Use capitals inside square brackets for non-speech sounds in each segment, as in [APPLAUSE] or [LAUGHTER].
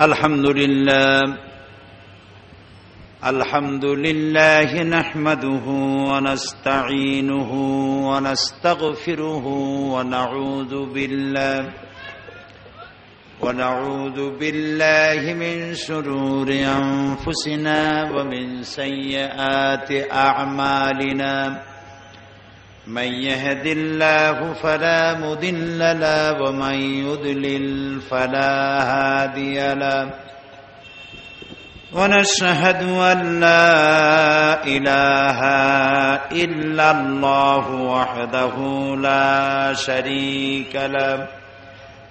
الحمد لله الحمد لله نحمده ونستعينه ونستغفره ونعوذ بالله. ونعوذ بالله من شرور أنفسنا ومن سيئات أعمالنا. من يهد الله فلا مضل له ومن يضلل فلا هادي له. ونشهد أن لا إله إلا الله وحده لا شريك له.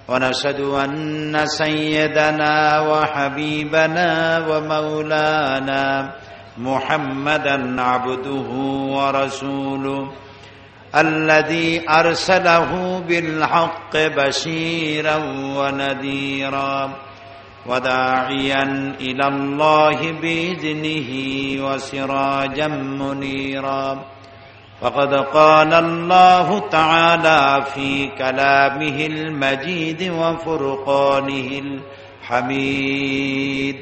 ونشهد أن سيدنا وحبيبنا ومولانا محمدا عبده ورسوله. الذي أرسله بالحق بشيرا ونذيرا وداعيا إلى الله بإذنه وسراجا منيرا. فقد قال الله تعالى في كلامه المجيد وفرقانه الحميد.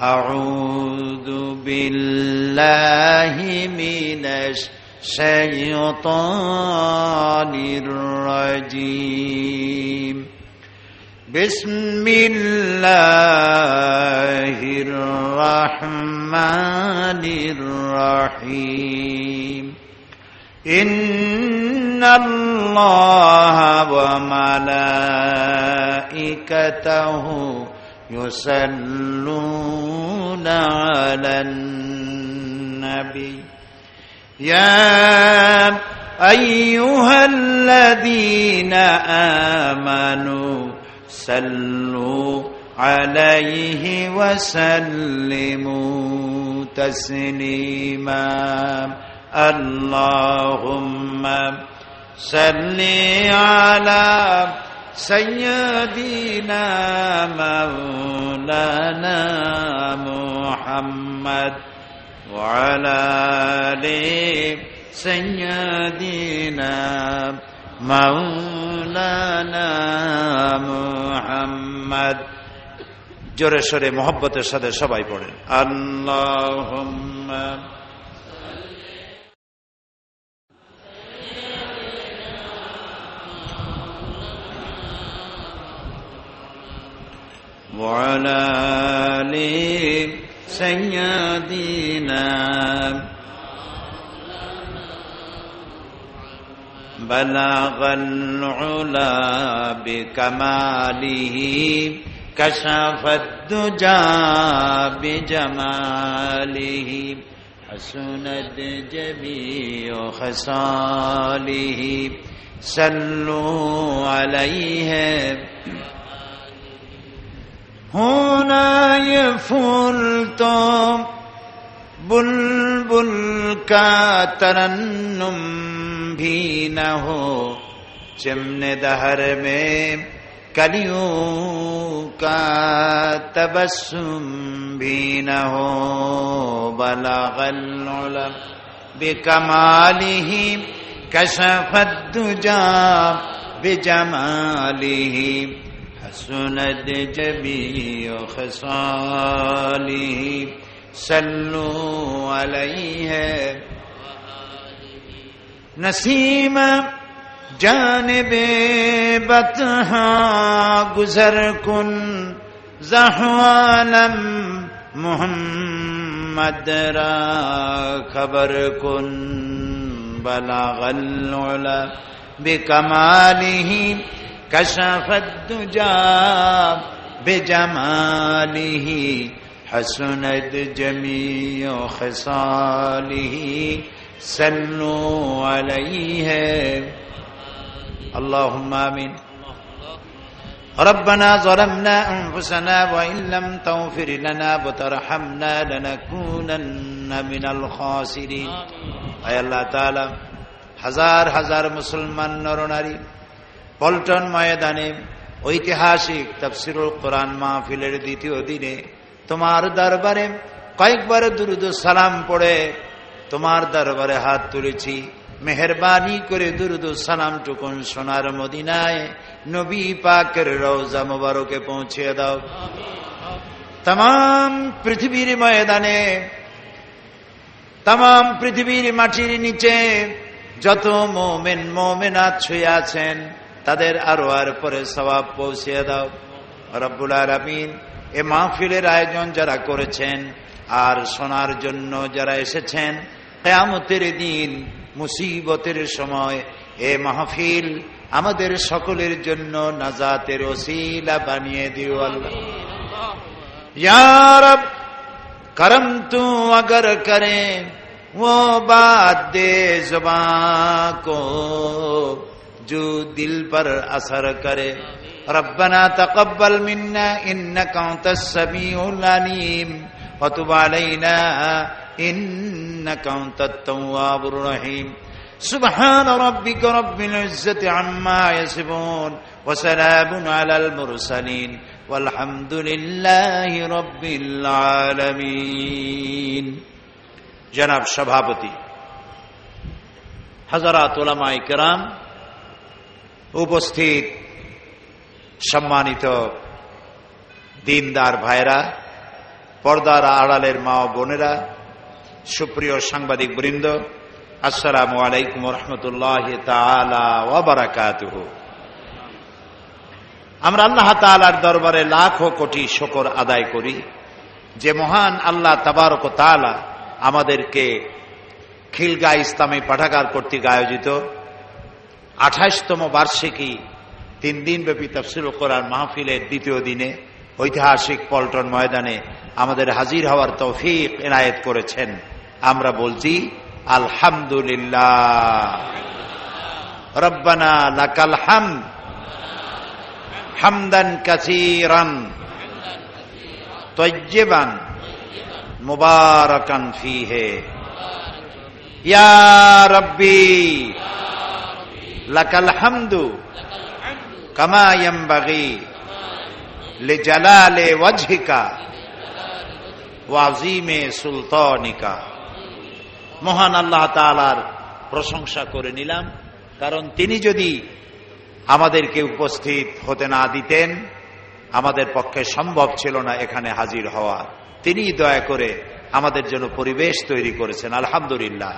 أعوذ بالله من الشيطان الشيطان الرجيم. بسم الله الرحمن الرحيم. إن الله وملائكته يصلون على النبي. يا أيها الذين آمنوا صلوا عليه وسلموا تسليما. اللهم صل على سيدنا مولانا محمد وعلى آل سيدنا مولانا محمد জোরে সরে মোহব্বতের সাথে সবাই পড়েন আল্লাহ وعلى آل سيدنا بلغ العلا بكماله كشف الدجى بجماله حسنت جميع خصاله. صلوا عليه ہونا یہ پھول تو بلبل کا ترنم بھی نہ ہو۔ چمن دہر میں کلیوں کا تبسم بھی نہ ہو۔ بلغ العلم بکمالہ کشف الدجا بجمالہ حسنت جميع خصاله صلوا عليه نسیم جانب بطحا گزر کن زحوالم محمد را خبر کن بلغ العلا بکماله کشفت الدجا بجماله، حسنت جميع خصاله صلوا عليه اللهم آمين ربنا ظلمنا أنفسنا وإن لم تغفر لنا وترحمنا لنكونن من الخاسرين اے اللہ تعالی، ہزار ہزار مسلمان نر ناری পল্টন ময়দানে ঐতিহাসিক তফসিরুল কোরআন মাহফিলের দ্বিতীয় দিনে তোমার দরবারে কয়েকবার দুরুদ সালাম পড়ে, তোমার দরবারে হাত তুলেছি। মেহরবানি করে দুরুদ সালাম টুকুন সোনার মদিনায়। নবী পাকের রওজা মোবারকে পৌঁছে দাও। তাম পৃথিবীর ময়দানে তাম পৃথিবীর মাটির নিচে যত মোমেন মোমেনাথ ছুঁয়ে আছেন তাদের আরও আর পরে স্বভাব পৌঁছিয়ে দাও। রব্বুল আমিন এ মাহফিলের আয়োজন যারা করেছেন আর শোনার জন্য যারা এসেছেন, কেয়ামতের দিন মুসিবতের সময় এ মাহফিল আমাদের সকলের জন্য নাজাতের ওসিলা বানিয়ে দিও আল্লাহ। করম তু আগর করেন, ও বাদ দে জবা কো جو دل پر اثر کرے ربنا تقبل منا انك انت السميع العليم وتب علينا انك انت التواب الرحيم سبحان ربك رب العزة عما يصفون وسلام على المرسلين والحمد لله رب العالمين جناب সভাপতি হাজারাত ওলামায়ে کرام উপস্থিত সম্মানিত দিনদার ভাইরা, পর্দার আড়ালের মা বোনেরা, সুপ্রিয় সাংবাদিক বৃন্দ, আসসালামু আলাইকুম রহমতুল্লাহ তালা ওবরাকাতুহ আমরা আল্লাহ তালার দরবারে লাখো কোটি শকর আদায় করি যে মহান আল্লাহ তাবারক তালা আমাদেরকে খিলগা ইসলামী পাঠাগার কর্তৃক আয়োজিত আঠাশতম বার্ষিকী তিন দিন ব্যাপী তফসিল করার মাহফিলের দ্বিতীয় দিনে ঐতিহাসিক পল্টন ময়দানে আমাদের হাজির হওয়ার তৌফিক এনায়েত করেছেন। আমরা বলছি, আলহামদুলিল্লাহ। রব্বানা লাকাল হামদ হামদান কাসিরান তজ্জিবান মুবারাকান ফিহে। ইয়া রব্বি। লাকাল হামদু কামা ইয়ামবাগি লিজালালে ওয়াজহিকা ওয়াজিমে সুলতানিকা। মহান আল্লাহ তাআলার প্রশংসা করে নিলাম, কারণ তিনি যদি আমাদেরকে উপস্থিত হতে না দিতেন, আমাদের পক্ষে সম্ভব ছিল না এখানে হাজির হওয়া। তিনি দয়া করে আমাদের জন্য পরিবেশ তৈরি করেছেন, আলহামদুলিল্লাহ।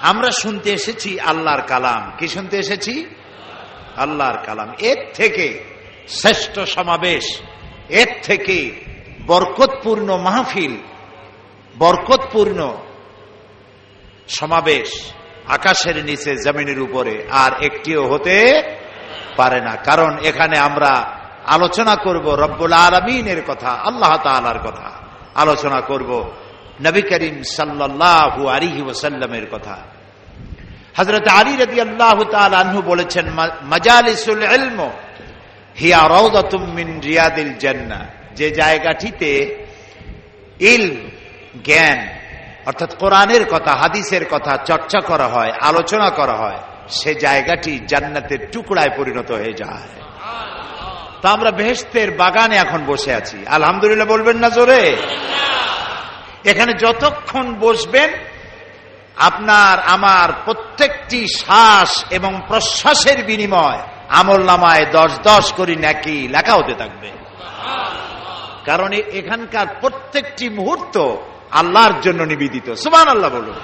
আমরা শুনতে এসেছি আল্লাহর কালাম। কি শুনতে এসেছি? আল্লাহর কালাম। এর থেকে শ্রেষ্ঠ সমাবেশ, এর থেকে বরকতপূর্ণ মাহফিল, বরকতপূর্ণ সমাবেশ আকাশের নিচে জমিনের উপরে আর একটিও হতে পারে না। কারণ এখানে আমরা আলোচনা করব রব্বুল আলমিনের কথা, আল্লাহ তালার কথা। আলোচনা করব নবী করিম সাল্লাহু আলিহি ওসাল্লামের কথা। হজরত আলী রদি আল্লাহ তালু বলেছেন মজালিসুল এলম হিয়া রৌদাতুমিন রিয়াদিল জান্না যে জায়গাটিতে ইল জ্ঞান, অর্থাৎ কোরআনের কথা, হাদিসের কথা চর্চা করা হয়, আলোচনা করা হয়, সে জায়গাটি জান্নাতের টুকরায় পরিণত হয়ে যায়। তা আমরা বেহেস্তের বাগানে এখন বসে আছি। আলহামদুলিল্লাহ বলবেন না জোরে? এখানে যতক্ষণ বসবেন, আপনার, আমার প্রত্যেকটি শ্বাস এবং প্রশ্বাসের বিনিময় আমল নামায় দশ দশ করি নাকি লেখা হতে থাকবে। কারণ এখানকার প্রত্যেকটি মুহূর্ত আল্লাহর জন্য নিবেদিত। সুমান আল্লাহ বলুন।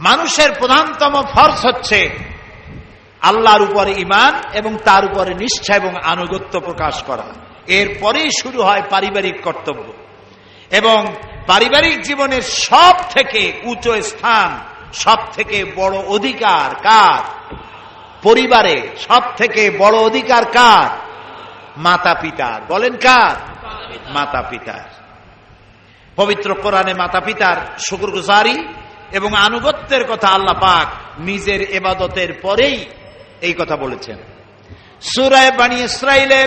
মানুষের প্রধানতম ফর্স হচ্ছে আল্লাহর উপরে ইমান এবং তার উপরে নিষ্ঠা এবং আনুগত্য প্রকাশ করা। এরপরেই শুরু হয় পারিবারিক কর্তব্য। এবং পারিবারিক জীবনের সব থেকে উচ্চ স্থান সব থেকে বড় অধিকার কার? পরিবারে সব থেকে বড় অধিকার কার? মাতা পিতার বলেন কার? মাতা পিতার পবিত্র কোরআনে মাতা পিতার শুকুর গুজারি এবং আনুগত্যের কথা আল্লাহ পাক নিজের এবাদতের পরেই এই কথা বলেছেন। সুরায় বাণী ইসরাইলে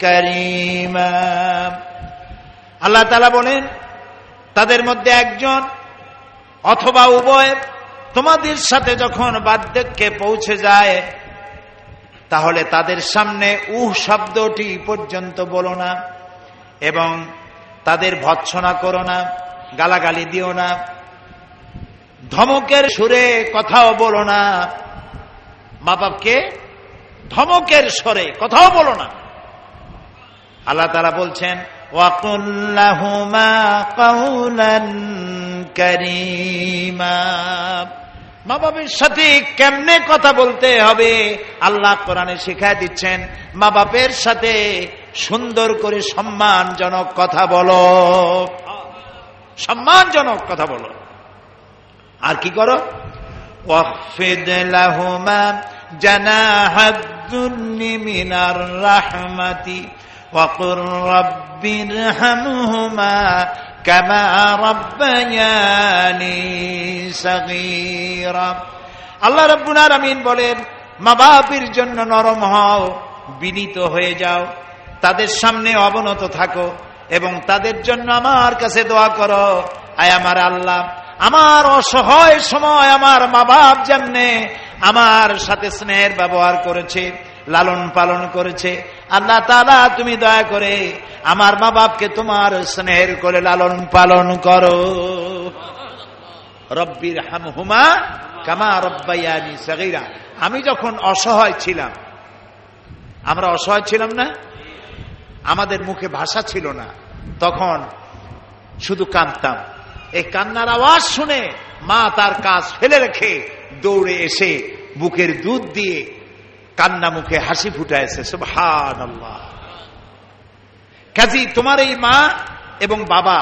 করিমা। আল্লাহ তালা বলেন, তাদের মধ্যে একজন অথবা উভয় তোমাদের সাথে যখন বার্ধক্যে পৌঁছে যায়, তাহলে তাদের সামনে উহ শব্দটি পর্যন্ত বলো না এবং তাদের ভৎসনা করো না, গালাগালি দিও না, ধমকের সুরে কথাও বলো না। মা বাপকে ধমকের স্বরে কথাও বলো না। আল্লাহ তারা বলছেন মা বাপের সাথে কেমনে কথা বলতে হবে? আল্লাহ কোরআনে শিখাই দিচ্ছেন মা বাপের সাথে সুন্দর করে সম্মানজনক কথা বলো। সম্মানজনক কথা বলো। আর কি করো? মিনার রাহমাতি। وقل رب ارحمهما كما ربياني صغيرا আল্লাহ রব্বুল আলামিন বলেন মা বাপের জন্য নরম হও বিনীত হয়ে যাও তাদের সামনে অবনত থাকো এবং তাদের জন্য আমার কাছে দোয়া করো আয় আমার আল্লাহ আমার অসহায় সময় আমার মা বাপ জানে আমার সাথে স্নেহের ব্যবহার করেছে লালন পালন করেছে আল্লাহ তালা তুমি দয়া করে আমার মা বাপকে তোমার স্নেহের করে লালন পালন করো। রব্বির হাম হুমা কামা রব্বাইয়ানি সগিরা। আমি যখন অসহায় ছিলাম, আমরা অসহায় ছিলাম না? আমাদের মুখে ভাষা ছিল না। তখন শুধু কাঁদতাম। এই কান্নার আওয়াজ শুনে মা তার কাজ ফেলে রেখে দৌড়ে এসে বুকের দুধ দিয়ে কান্না মুখে হাসি ফুটাইছে সুবহান কাজী, তোমার এই মা এবং বাবা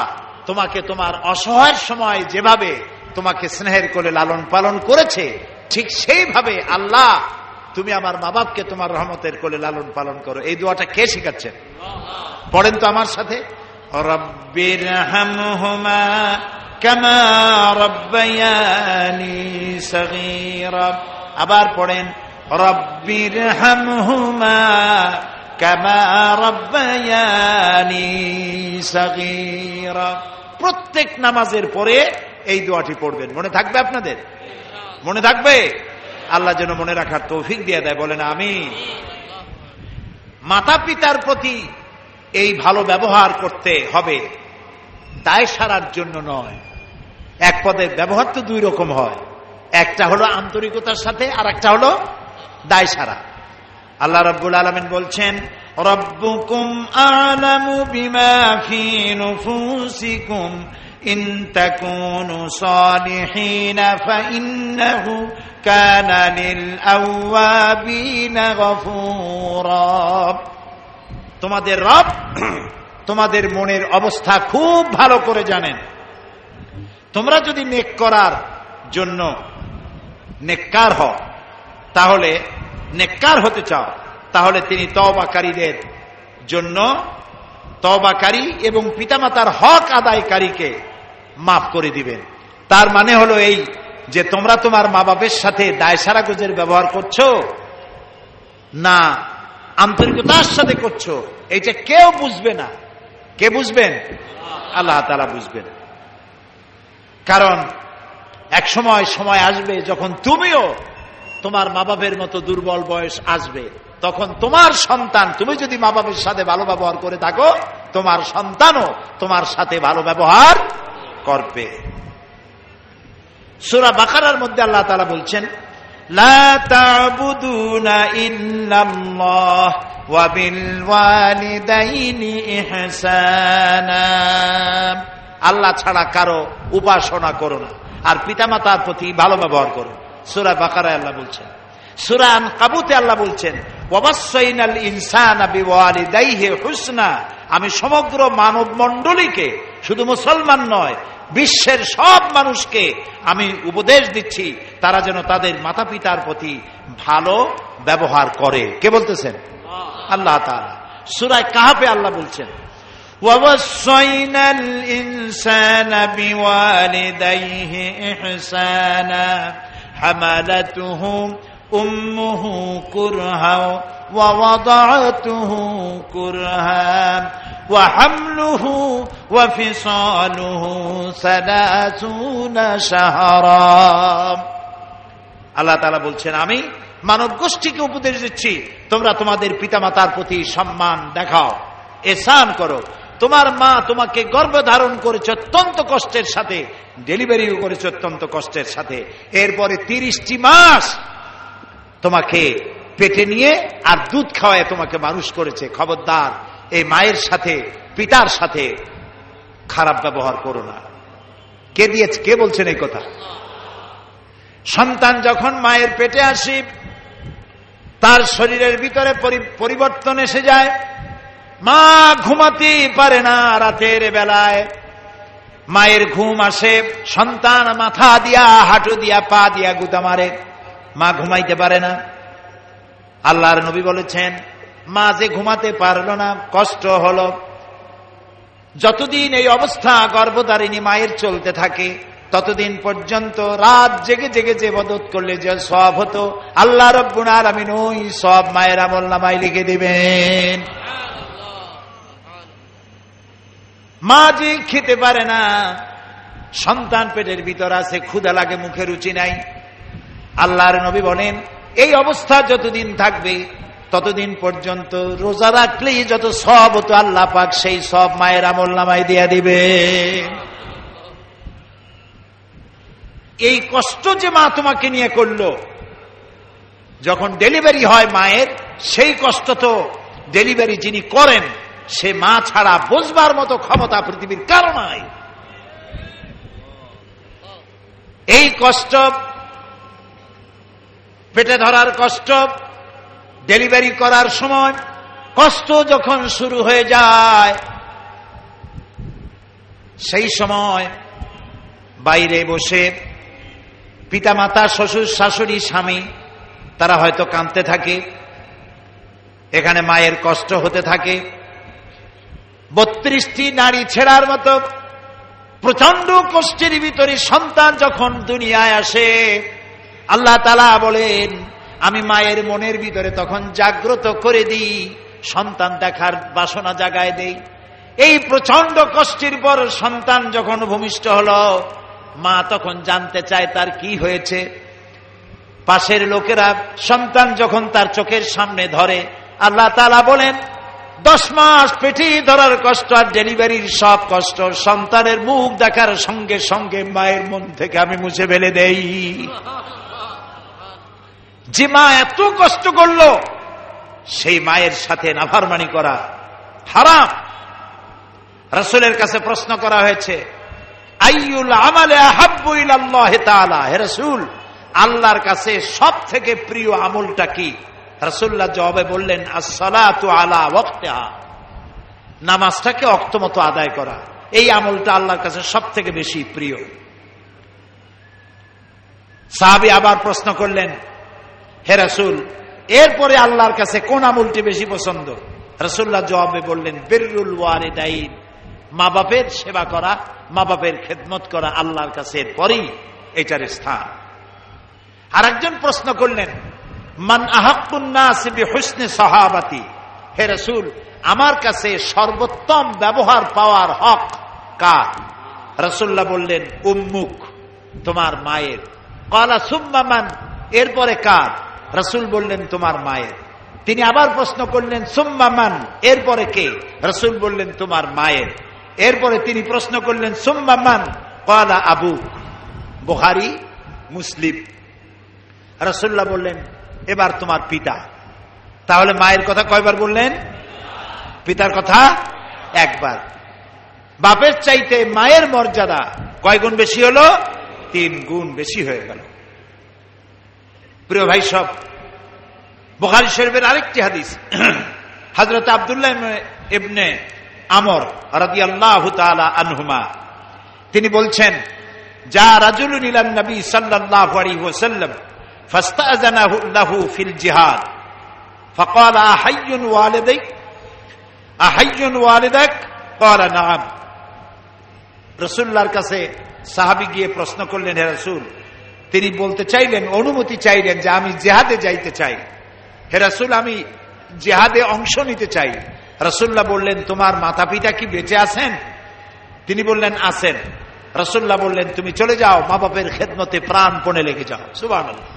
তোমাকে তোমার অসহায় সময় যেভাবে তোমাকে স্নেহের করে লালন পালন করেছে, ঠিক সেইভাবে আল্লাহ তুমি আমার মা বাপকে তোমার রহমতের কোলে লালন পালন করো। এই দোয়াটা কে শিখাচ্ছেন? পড়েন তো আমার সাথে। আবার পড়েন রব্বির হামহুমা কামা রব্বায়ানি সগীরা। প্রত্যেক নামাজের পরে এই দোয়াটি পড়বেন। মনে থাকবে আপনাদের? মনে থাকবে? আল্লাহ যেন মনে রাখার তৌফিক দিয়ে দেয়, বলেন আমি মাতা পিতার প্রতি এই ভালো ব্যবহার করতে হবে। দায় সারার জন্য নয়। এক পদের ব্যবহার তো দুই রকম হয়। একটা হলো আন্তরিকতার সাথে আর একটা হলো দায় সারা। আল্লাহ রব্বুল আলমিন বলছেন, রব্বুকুম আলামু বিমা ফি নুফুসিকুম। ইন তাকুনু সালিহিনা ফাইন্নাহু কানা লিল আওয়াবিনা গফুরা। তোমাদের রব [CLEARS THROAT] তোমাদের মনের অবস্থা খুব ভালো করে জানেন। তোমরা যদি নেক করার জন্য নেককার হও তাহলে নেককার হতে চাও, তাহলে তিনি তবাকারীদের জন্য তবাকারী এবং পিতামাতার হক আদায়কারীকে মাফ করে দিবেন। তার মানে হলো এই যে তোমরা তোমার মা বাপের সাথে দায়সারা গুজের ব্যবহার করছ না আন্তরিকতার সাথে করছ, এইটা কেউ বুঝবে না। কে বুঝবেন? আল্লাহ তালা বুঝবেন। কারণ এক সময় সময় আসবে যখন তুমিও তোমার মা বাপের মতো দুর্বল বয়স আসবে, তখন তোমার সন্তান, তুমি যদি মা বাপের সাথে ভালো ব্যবহার করে থাকো, তোমার সন্তানও তোমার সাথে ভালো ব্যবহার করবে। সুরা বাকারার মধ্যে আল্লাহ তালা বলছেন আল্লাহ ছাড়া কারও উপাসনা করো না, আর পিতামাতার প্রতি ভালো ব্যবহার করো। সুরা বাকারায় আল্লাহ বলছেন সুরান কাবুতে আল্লাহ বলছেন ইনসান হুসনা আমি সমগ্র মানব মন্ডলীকে শুধু মুসলমান নয় বিশ্বের সব মানুষকে আমি উপদেশ দিচ্ছি তারা যেন তাদের মাতা পিতার প্রতি ভালো ব্যবহার করে কে বলতেছেন আল্লাহ তাআলা সুরায় কাহাপে আল্লাহ বলছেন ووصينا الإنسان بوالديه إحسانا حملته أمه كرها ووضعته كرها وحمله وفصاله ثلاثون شهرا আল্লাহ তালা বলছেন আমি মানব গোষ্ঠীকে উপদেশ দিচ্ছি তোমরা তোমাদের পিতামাতার প্রতি সম্মান দেখাও এসান করো তোমার মা তোমাকে গর্ভধারণ করেছে অত্যন্ত কষ্টের সাথে ডেলিভারিও করেছে অত্যন্ত কষ্টের সাথে। এরপরে তিরিশটি মাস তোমাকে পেটে নিয়ে আর দুধ খাওয়ায় তোমাকে মানুষ করেছে। খবরদার, এই মায়ের সাথে, পিতার সাথে খারাপ ব্যবহার করো না। কে দিয়েছে? কে বলছেন এই কথা? সন্তান যখন মায়ের পেটে আসি, তার শরীরের ভিতরে পরিবর্তন এসে যায় মা ঘুমাতে পারে না রাতের বেলায়। মায়ের ঘুম আসে, সন্তান মাথা দিয়া, হাঁটু দিয়া, পা দিয়া গুতা মারে। মা ঘুমাইতে পারে না। আল্লাহর নবী বলেছেন, মা যে ঘুমাতে পারল না, কষ্ট হলো। যতদিন এই অবস্থা গর্ভধারিণী মায়ের চলতে থাকে, ততদিন পর্যন্ত রাত জেগে জেগে যে বদত করলে যে সব হতো, আল্লাহ রব্বুনার আমি নই সব মায়ের আমল নামাই লিখে দিবেন। মা যে খেতে পারে না। সন্তান পেটের ভিতর আছে ক্ষুদা লাগে, মুখে রুচি নাই। আল্লাহর নবী বলেন, এই অবস্থা যতদিন থাকবে, ততদিন পর্যন্ত রোজা রাখলেই যত সব হতো, আল্লাহ পাক সেই সব মায়ের আমল নামাই দিয়া দিবে। এই কষ্ট যে মা তোমাকে নিয়ে করল, যখন ডেলিভারি হয় মায়ের, সেই কষ্ট তো ডেলিভারি যিনি করেন সে মা ছাড়া বোঝবার মতো ক্ষমতা পৃথিবীর কারণ এই কষ্ট, পেটে ধরার কষ্ট, ডেলিভারি করার সময় কষ্ট যখন শুরু হয়ে যায়, সেই সময় বাইরে বসে পিতামাতা, শ্বশুর, শাশুড়ি, স্বামী, তারা হয়তো কাঁদতে থাকে, এখানে মায়ের কষ্ট হতে থাকে বত্রিশটি নারী ছেড়ার মতো প্রচণ্ড কষ্টের ভিতরে সন্তান যখন দুনিয়ায় আসে, আল্লাহ তালা বলেন, আমি মায়ের মনের ভিতরে তখন জাগ্রত করে দিই, সন্তান দেখার বাসনা জাগায় দেই। এই প্রচণ্ড কষ্টের পর সন্তান যখন ভূমিষ্ঠ হল, মা তখন জানতে চায় তার কি হয়েছে। পাশের লোকেরা সন্তান যখন তার চোখের সামনে ধরে, আল্লাহ তালা বলেন দশ মাস পেটি ধরার কষ্ট আর ডেলিভারির সব কষ্ট সন্তানের মুখ দেখার সঙ্গে সঙ্গে মায়ের মন থেকে আমি মুছে ফেলে দেই। যে মা এত কষ্ট করল, সেই মায়ের সাথে নাফারমানি করা হারাম। রসুলের কাছে প্রশ্ন করা হয়েছে আইউল আমালে আল্লাহ হে রসুল, আল্লাহর কাছে সব থেকে প্রিয় আমলটা কি? রসুল্লাহ জবাবে বললেন আলা নামাজটাকে অক্তমতো আদায় করা। এই আমলটা আল্লাহর কাছে সব থেকে বেশি প্রিয়। সাহাবি আবার প্রশ্ন করলেন, হে রসুল, এরপরে আল্লাহর কাছে কোন আমলটি বেশি পছন্দ? রসুল্লাহ জবাবে বললেন বেরুল ওয়ারিদাইন মা বাপের সেবা করা মা বাপের খেদমত করা আল্লাহর কাছে এরপরেই এটার স্থান। আর প্রশ্ন করলেন মান আহাকুন্নাসিবি হুসনে সহাবাতি। হে রসুল, আমার কাছে সর্বোত্তম ব্যবহার পাওয়ার হক কার? রসুল্লাহ বললেন উম্মুখ তোমার মায়ের। কলা সুম্মামান এরপরে কার? রসুল বললেন, তোমার মায়ের। তিনি আবার প্রশ্ন করলেন সুম্মামান এরপরে কে? রসুল বললেন, তোমার মায়ের। এরপরে তিনি প্রশ্ন করলেন সুম্মামান কলা আবু বুহারি মুসলিম। রসুল্লাহ বললেন এবার তোমার পিতা। তাহলে মায়ের কথা কয়বার বললেন? পিতার কথা একবার। বাপের চাইতে মায়ের মর্যাদা কয় গুণ বেশি হলো? তিন গুণ বেশি হয়ে গেল। প্রিয় ভাই, সব বোখারি শরীফের আরেকটি হাদিস। [CLEARS THROAT] হজরত আবদুল্লাহ ইবনে আমর আল্লাহ আনহুমা। তিনি বলছেন, যা রাজুল ইলান নবী সাল্লাল্লাহু আলাইহি ওয়াসাল্লাম ফাস্তাযানাহু লাহু ফিল জিহাদ فقال أحي والديك أحي والدك قال نعم রসুল্লাহর কাছে সাহাবি গিয়ে প্রশ্ন করলেন হে রসুল তিনি বলতে চাইলেন অনুমতি চাইলেন যে আমি জেহাদে যাইতে চাই হে রসুল আমি জেহাদে অংশ নিতে চাই রসুল্লাহ বললেন তোমার মাতা পিতা কি বেঁচে আছেন তিনি বললেন আছেন রসুল্লাহ বললেন তুমি চলে যাও মা বাপের খেদমতে প্রাণপণে লেগে যাও সুবান আল্লাহ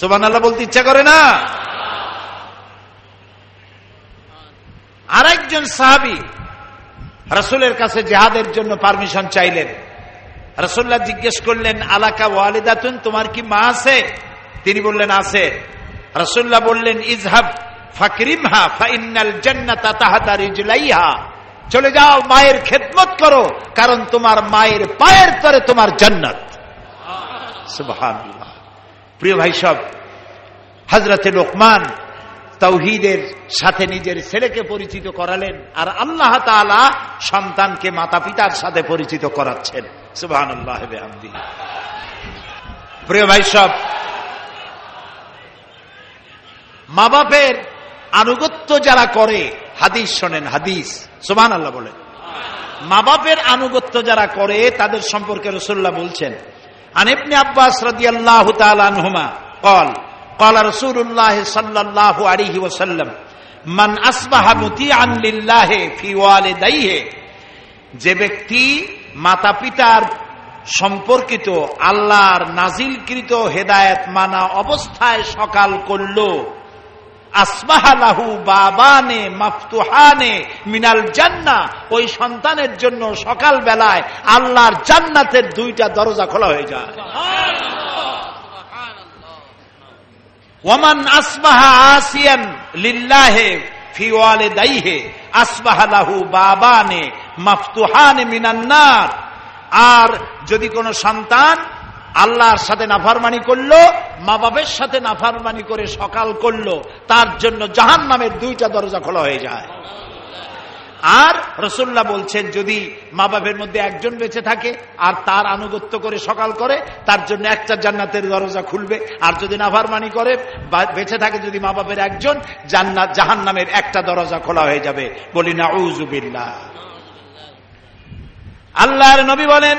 সুবান আল্লাহ বলতে ইচ্ছা করে না? আরেকজন সাহাবি রসুলের কাছে জেহাদের জন্য পারমিশন চাইলেন। রসুল্লাহ জিজ্ঞেস করলেন, আলাকা ওয়ালিদাতুন, তোমার কি মা আছে? তিনি বললেন, আছে। রসুল্লাহ বললেন ইজহাব ফাকরিমহা ফাইনাল জান্নাতা তাহাতা রিজলাইহা। চলে যাও, মায়ের খেদমত করো, কারণ তোমার মায়ের পায়ের তরে তোমার জান্নাত। সুবহানাল্লাহ। প্রিয় ভাই সব হজরতে লোকমান তৌহিদের সাথে নিজের ছেলেকে পরিচিত করালেন আর আল্লাহ তালা সন্তানকে মাতা পিতার সাথে পরিচিত করাচ্ছেন। সুবাহ প্রিয় ভাই সব মা বাপের আনুগত্য যারা করে, হাদিস শোনেন, হাদিস সুবান আল্লাহ বলে মা বাপের আনুগত্য যারা করে, তাদের সম্পর্কে রসুল্লাহ বলছেন আনিবনে আব্বাস রাদি আল্লাহ তালুমা কল قال رسول الله صلى الله عليه وسلم من اصبح مطيعا لله في والديه যে ব্যক্তি মাতা পিতার সম্পর্কিত আল্লাহর নাজিলকৃত হেদায়েত মানা অবস্থায় সকাল করল বাবানে মিনাল জান্না। ওই সন্তানের জন্য সকাল বেলায় আল্লাহর জান্নাতের দুইটা দরজা খোলা হয়ে যায়। ওমান আসবাহা আসিয়ান লিল্লাহে ফিওয়ালে দাইহে আসবাহালাহু বাবানে, মাফতুহানে মিনান্নার আর যদি কোনো সন্তান আল্লাহর সাথে নাফারমানি করল, মা বাবের সাথে নাফারমানি করে সকাল করল, তার জন্য জাহান নামের দুইটা দরজা খোলা হয়ে যায়। আর রসুল্লাহ বলছেন, যদি মা বাপের মধ্যে একজন বেঁচে থাকে, আর তার আনুগত্য করে সকাল করে, তার জন্য একটা জান্নাতের দরজা খুলবে। আর যদি নাফারমানি করে বেঁচে থাকে যদি মা বাপের একজন, জান্নাত জাহান নামের একটা দরজা খোলা হয়ে যাবে। বলি না উজুবিল্লা আল্লাহর নবী বলেন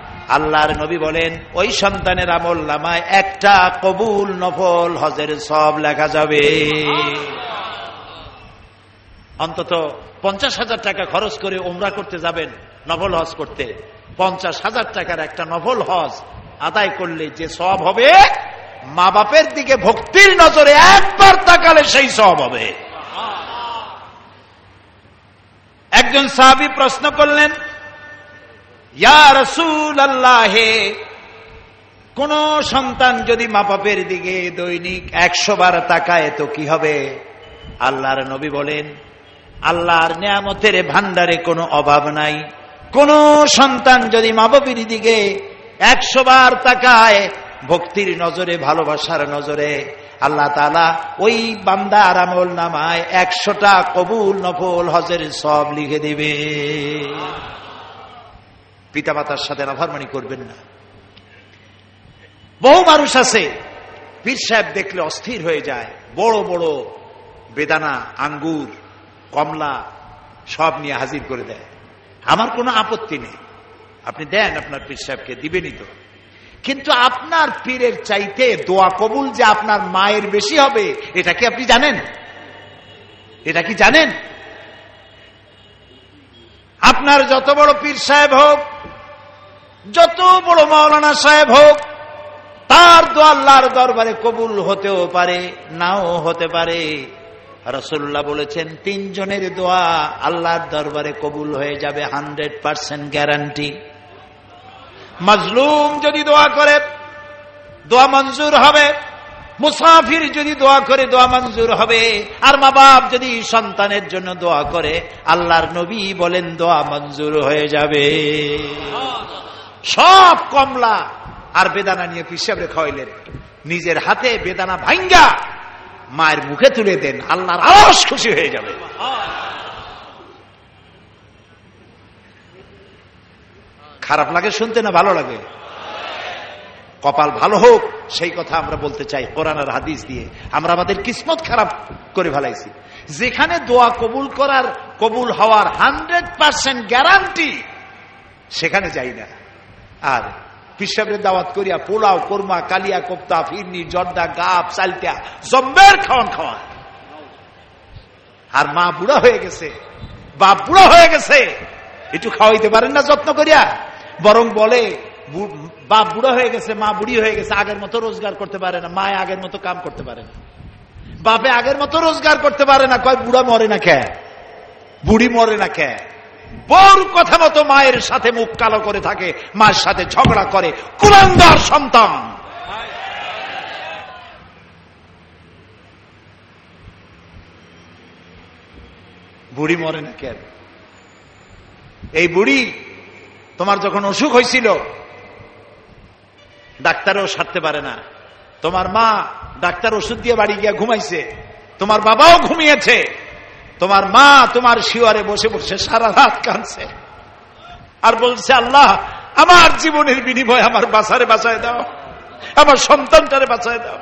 আল্লাহর নবী বলেন, ওই সন্তানের আমল নামায় একটা কবুল, নফল হজের সব লেখা যাবে। অন্তত পঞ্চাশ হাজার টাকা খরচ করে ওমরা করতে যাবেন, নফল হজ করতে। পঞ্চাশ হাজার টাকার একটা নফল হজ আদায় করলে যে সব হবে, মা বাপের দিকে ভক্তির নজরে একবার তাকালে সেই সব হবে। একজন সাহাবি প্রশ্ন করলেন কোন সন্তান যদি মা বাপের দিকে দৈনিক একশো বার তাকায় তো কি হবে? আল্লাহর নবী বলেন, আল্লাহর নিয়ামতের ভান্ডারে কোনো অভাব নাই। কোন সন্তান যদি মা বাপের দিকে একশো বার তাকায়, ভক্তির নজরে, ভালোবাসার নজরে, আল্লাহ তালা ওই বান্দা আরামল নামায় একশোটা কবুল, নফল হজের সব লিখে দিবে। পিতামাতার সাথে নাফারমানি করবেন না। বহু মানুষ আছে, পীর সাহেব দেখলে অস্থির হয়ে যায়। বড় বড় বেদানা, আঙ্গুর, কমলা সব নিয়ে হাজির করে দেয়। আমার কোনো আপত্তি নেই। আপনি দেন আপনার পীর সাহেবকে, দিবেনই তো। কিন্তু আপনার পীরের চাইতে দোয়া কবুল যে আপনার মায়ের বেশি হবে, এটা কি আপনি জানেন? এটা কি জানেন? আপনার যত বড় পীর সাহেব হোক, যত বড় মাওলানা সাহেব হোক, তার দো আল্লাহর দরবারে কবুল হতেও পারে, নাও হতে পারে। রসুল্লাহ বলেছেন, তিনজনের দোয়া আল্লাহর দরবারে কবুল হয়ে যাবে, হান্ড্রেড পার্সেন্ট গ্যারান্টি। মাজলুম যদি দোয়া করে, দোয়া মঞ্জুর হবে। মুসাফির যদি দোয়া করে, দোয়া মঞ্জুর হবে। আর মা বাপ যদি সন্তানের জন্য দোয়া করে, আল্লাহর নবী বলেন, দোয়া মঞ্জুর হয়ে যাবে। সব কমলা আর বেদানা নিয়ে পিসাবে খাওয়াইলেন। নিজের হাতে বেদানা ভাঙ্গা মায়ের মুখে তুলে দেন, আল্লাহর আরস খুশি হয়ে যাবে। খারাপ লাগে, শুনতে না ভালো লাগে? কপাল ভালো হোক, সেই কথা আমরা বলতে চাই কোরআন আর হাদিস দিয়ে। আমরা আমাদের কিসমত খারাপ করে ফেলাইছি। যেখানে দোয়া কবুল করার, কবুল হওয়ার হান্ড্রেড পার্সেন্ট গ্যারান্টি, সেখানে যাই না। আর পিসাবের দাওয়াত করিয়া পোলাও, কোরমা, কালিয়া, কোপ্তা, ফিরনি, জর্দা গাপ চালটা জম্বের খাওয়ান খাওয়া আর মা বুড়া হয়ে গেছে, বাপ বুড়া হয়ে গেছে, একটু খাওয়াইতে পারেন না যত্ন করিয়া। বরং বলে বাপ বুড়া হয়ে গেছে, মা বুড়ি হয়ে গেছে, আগের মতো রোজগার করতে পারে না, মায় আগের মতো কাম করতে পারে না। বাপে আগের মতো রোজগার করতে পারে না, কয় বুড়া মরে না কে? বুড়ি মরে না কে? বর কথা মতো মায়ের সাথে মুখ কালো করে থাকে মায়ের সাথে ঝগড়া করে, কুলাঙ্গার সন্তান। বুড়ি মরে না কেন এই বুড়ি তোমার যখন অসুখ হয়েছিল ডাক্তারও সারতে পারে না। তোমার মা ডাক্তার ওষুধ দিয়ে বাড়ি গিয়া ঘুমাইছে। তোমার বাবাও ঘুমিয়েছে। তোমার মা তোমার শিওয়ারে বসে বসে সারা রাত কাঁদছে। আর বলছে, আল্লাহ, আমার জীবনের বিনিময় আমার বাসারে বাঁচায় দাও। আমার সন্তানটারে বাঁচায় দাও।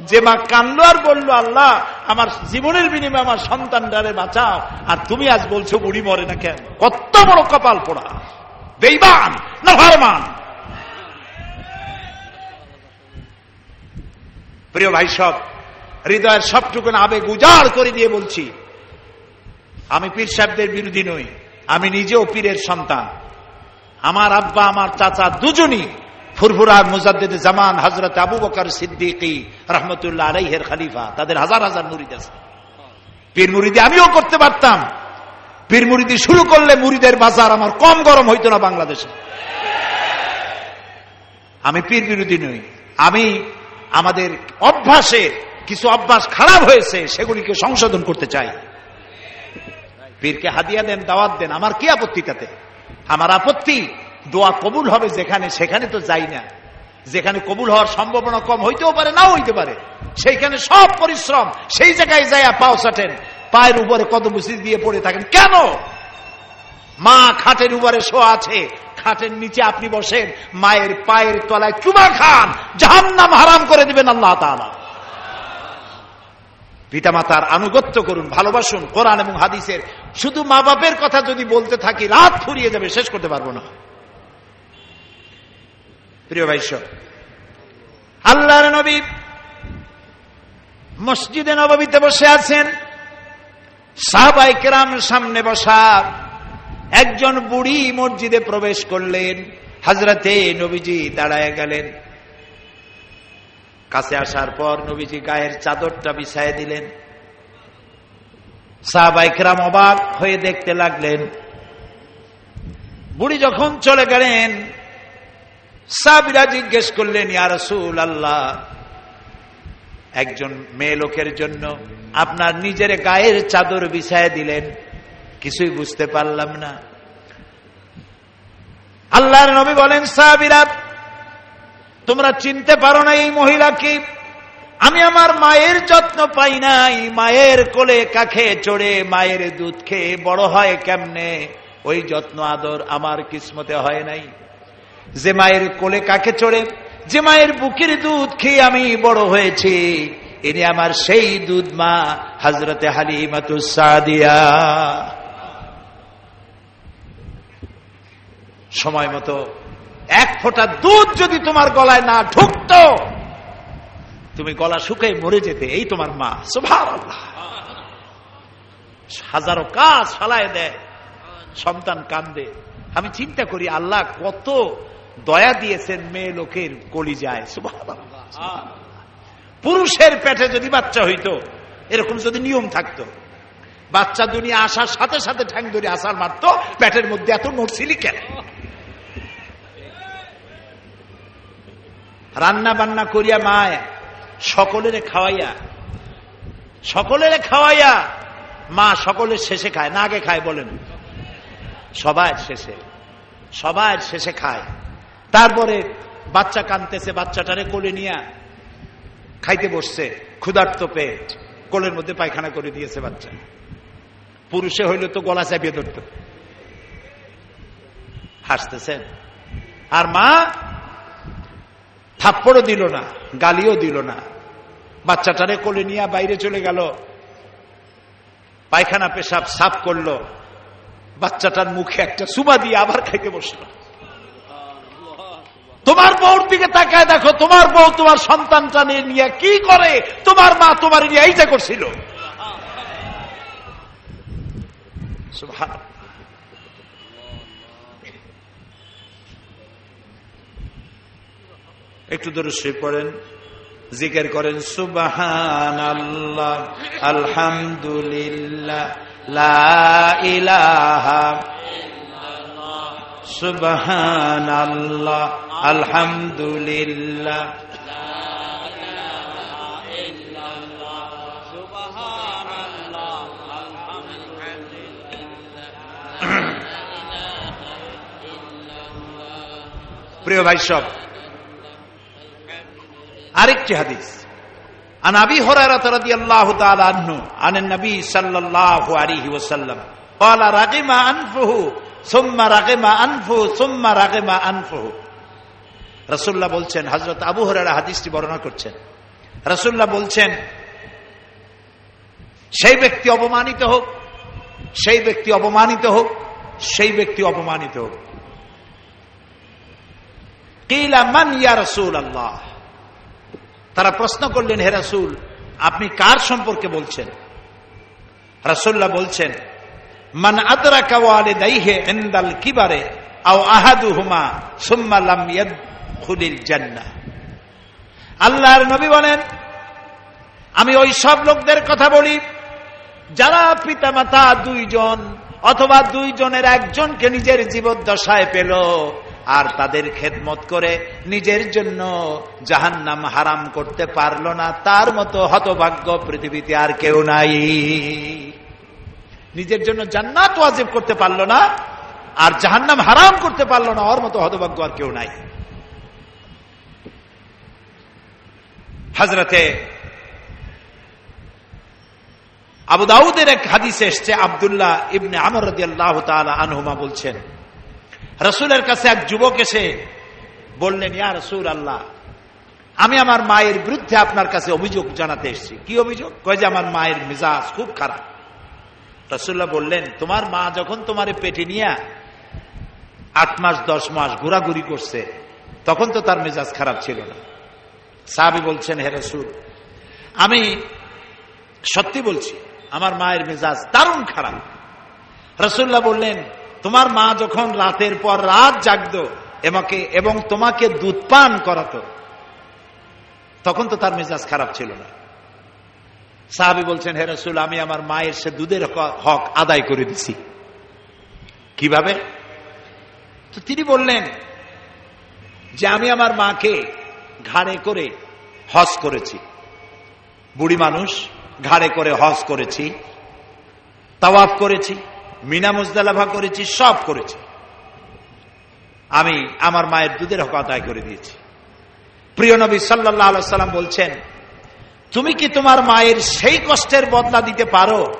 যে মা কানলো আর বলল, আল্লাহ, আমার জীবনের বিনিময়ে আমার সন্তানটারে বাঁচাও। আর তুমি আজ বলছো, বুড়ি মরে না কেন? কত বড় কপাল পোড়া। বেইমান না ভারমান প্রিয় ভাই সব, হৃদয়ের সবটুকুন আবেগ উজাড় করে দিয়ে বলছি, আমি পীর সাহেবদের বিরোধী নই, আমি নিজেও পীরের সন্তান। আমার আব্বা, আমার চাচা দুজনই ফুরফুরা মুজাদ্দিদ জামান হজরত আবু বকর সিদ্দিকি রহমতুল্লাহ আলাইহের খালিফা, তাদের হাজার হাজার মুরিদ আছে। পীর মুরিদি আমিও করতে পারতাম। পীর মুরিদি শুরু করলে মুরিদের বাজার আমার কম গরম হইতো না বাংলাদেশে। আমি পীর বিরোধী নই, আমি আমাদের অভ্যাসে কিছু অভ্যাস খারাপ হয়েছে, সেগুলিকে সংশোধন করতে চাই। পীরকে হাদিয়া দেন, দাওয়াত দেন, আমার কি আপত্তি তাতে আমার আপত্তি, দোয়া কবুল হবে যেখানে, সেখানে তো যাই না। যেখানে কবুল হওয়ার সম্ভাবনা কম, হইতেও পারে, নাও হইতে পারে। সেইখানে সব পরিশ্রম, সেই জায়গায় যায় পাও চাটেন পায়ের উপরে কত বুঝি দিয়ে পড়ে থাকেন। কেন? মা খাটের উপরে শো আছে খাটের নিচে আপনি বসেন, মায়ের পায়ের তলায় চুমা খান, জাহান্নাম হারাম করে দিবেন আল্লাহ তালা পিতামাতার আনুগত্য করুন, ভালোবাসুন কোরআন এবং হাদিসের। শুধু মা বাপের কথা যদি বলতে থাকি, রাত ফুরিয়ে যাবে, শেষ করতে পারব না। প্রিয় ভাইস আল্লাহর নবী মসজিদে নবমীতে বসে আছেন সাহবাই কেরাম সামনে বসা একজন বুড়ি মসজিদে প্রবেশ করলেন হাজরাতে নবীজি দাঁড়ায় গেলেন। কাছে আসার পর নবীজি গায়ের চাদরটা বিছায় দিলেন। সাহবাইকরাম অবাক হয়ে দেখতে লাগলেন, বুড়ি যখন চলে গেলেন সাবিরা জিজ্ঞেস করলেন ইয়ারসুল আল্লাহ একজন মেয়ে লোকের জন্য আপনার নিজের গায়ের চাদর বিছায় দিলেন? কিছুই বুঝতে পারলাম না। আল্লাহর নবী বলেন, সাহাবিরা, তোমরা চিনতে পারো না এই মহিলাকে আমি আমার মায়ের যত্ন পাই নাই। মায়ের কোলে কাখে চড়ে মায়ের দুধ খেয়ে বড় হয় কেমনে? ওই যত্ন, আদর আমার কিসমতে হয় নাই। যে মায়ের কোলে কাকে চড়ে, যে মায়ের বুকের দুধ খেয়ে আমি বড় হয়েছি, ইনি আমার সেই দুধ মা হাজরতে হালিমাতুসাদিয়া সময় মতো এক ফোঁটা দুধ যদি তোমার গলায় না ঢুকত, তুমি গলা শুকাই মরে যেতে, এই তোমার মা। হাজারো কাজ ফালায় দেয়, সন্তান কান্দে। আমি চিন্তা করি, আল্লাহ কত দয়া দিয়েছেন মেয়ে লোকের কলি যায় পুরুষের পেটে যদি বাচ্চা হইতো, এরকম যদি নিয়ম থাকতো, বাচ্চা দুনিয়া আসার সাথে সাথে ঠ্যাং ধরে আসার মারতো প্যাটের মধ্যে এত নড়ছিলি কেন? রান্না বান্না করিয়া মায়, সকলের খাওয়াইয়া। সকলের খাওয়াইয়া, মা সকলের শেষে খায়, না আগে খায় বলেন। সবার শেষে সবার শেষে খায়। তারপরে বাচ্চা কানতেছে, বাচ্চাটারে কোলে নিয়ে খাইতে বসছে, ক্ষুধার্ত পেট, কোলের মধ্যে পায়খানা করে দিয়েছে বাচ্চা। পুরুষে হইলে তো গলা চাপিয়ে ধরত। হাসতেছেন। আর মা থাপ্পড়ও দিল না, গালিও দিল না। বাচ্চাটারে কোলে নিয়ে বাইরে চলে গেল। পায়খানা পেশাব সাফ করল। বাচ্চাটার মুখে একটা সুবা দিয়ে আবার খাইতে বসল। তোমার বউর দিকে তাকায় দেখো, তোমার বউ তোমার সন্তানটা নিয়ে কি করে? তোমার মা তোমার নিয়ে এইটা করছিল। একটু দূরে শুয়ে পড়েন। জিকের করেন সুবাহান আল্লাহ আলহামদুলিল্লাহ সুবহান আল্লাহ আলহামদুলিল্লাহ প্রিয় ভাই সব আরেকটি হাদিস عن ابي هريره رضي الله تعالى عنه عن النبي صلى الله عليه وسلم قال رغم انفه ثم رغم انفه ثم رغم انفه রাসূলুল্লাহ বলছেন হযরত আবু হুরায়রা হাদিসটি বর্ণনা করছেন রাসূলুল্লাহ বলছেন সেই ব্যক্তি অপমানিত হোক সেই ব্যক্তি অপমানিত হোক সেই ব্যক্তি অপমানিত হোক কিলা মান ইয়া রাসূলুল্লাহ তারা প্রশ্ন করলেন, হে রাসুল, আপনি কার সম্পর্কে বলছেন? রাসুল্লাহ বলছেন, মান আদরা কাওয়ালে দাইহে এন্দাল কিবারে আও আহাদু হুমা সুম্মালাম খুলিল জান্না আল্লাহর নবী বলেন, আমি ওই সব লোকদের কথা বলি, যারা পিতামাতা দুইজন অথবা দুইজনের একজনকে নিজের জীবদ্দশায় পেল আর তাদের খেদমত করে নিজের জন্য জাহান নাম হারাম করতে পারল না। তার মতো হতভাগ্য পৃথিবীতে আর কেউ নাই। নিজের জন্য জান্নাত ওয়াজিব করতে পারল না আর জাহান্নাম হারাম করতে পারল না। ওর মতো হতভাগ্য আর কেউ নাই। হাজরতে আবু দাউদের এক হাদিস এসছে, আবদুল্লাহ ইবনে আমর আনহুমা বলছেন রসুলের কাছে এক যুবক এসে বললেন, ইয়া রসুল আল্লাহ আমি আমার মায়ের বিরুদ্ধে আপনার কাছে অভিযোগ জানাতে এসেছি। কি অভিযোগ? কয়ে যে, আমার মায়ের মিজাজ খুব খারাপ। রসুল্লাহ বললেন, তোমার মা যখন তোমার পেটে নিয়ে আট মাস, দশ মাস ঘোরাঘুরি করছে, তখন তো তার মেজাজ খারাপ ছিল না। সাহাবি বলছেন, হে রসুল, আমি সত্যি বলছি, আমার মায়ের মেজাজ দারুণ খারাপ। রসুল্লাহ বললেন তোমার মা যখন রাতের পর রাত জাগত, এমাকে এবং তোমাকে দুধ পান করাতো, তখন তো তার মেজাজ খারাপ ছিল না। সাহাবি বলছেন, হে রসুল, আমি আমার মায়ের সে দুধের হক আদায় করে দিছি। কীভাবে? তো তিনি বললেন যে, আমি আমার মাকে ঘাড়ে করে হজ করেছি। বুড়ি মানুষ, ঘাড়ে করে হজ করেছি, তাওয়াফ করেছি মিনা মুজদালাভা করেছি, সব করেছি। আমি আমার মায়ের দুধের হক আদায় করে দিয়েছি। প্রিয় নবী সাল্লাহ সাল্লাম বলছেন, তুমি কি তোমার মায়ের সেই কষ্টের বদলা দিতে পারো,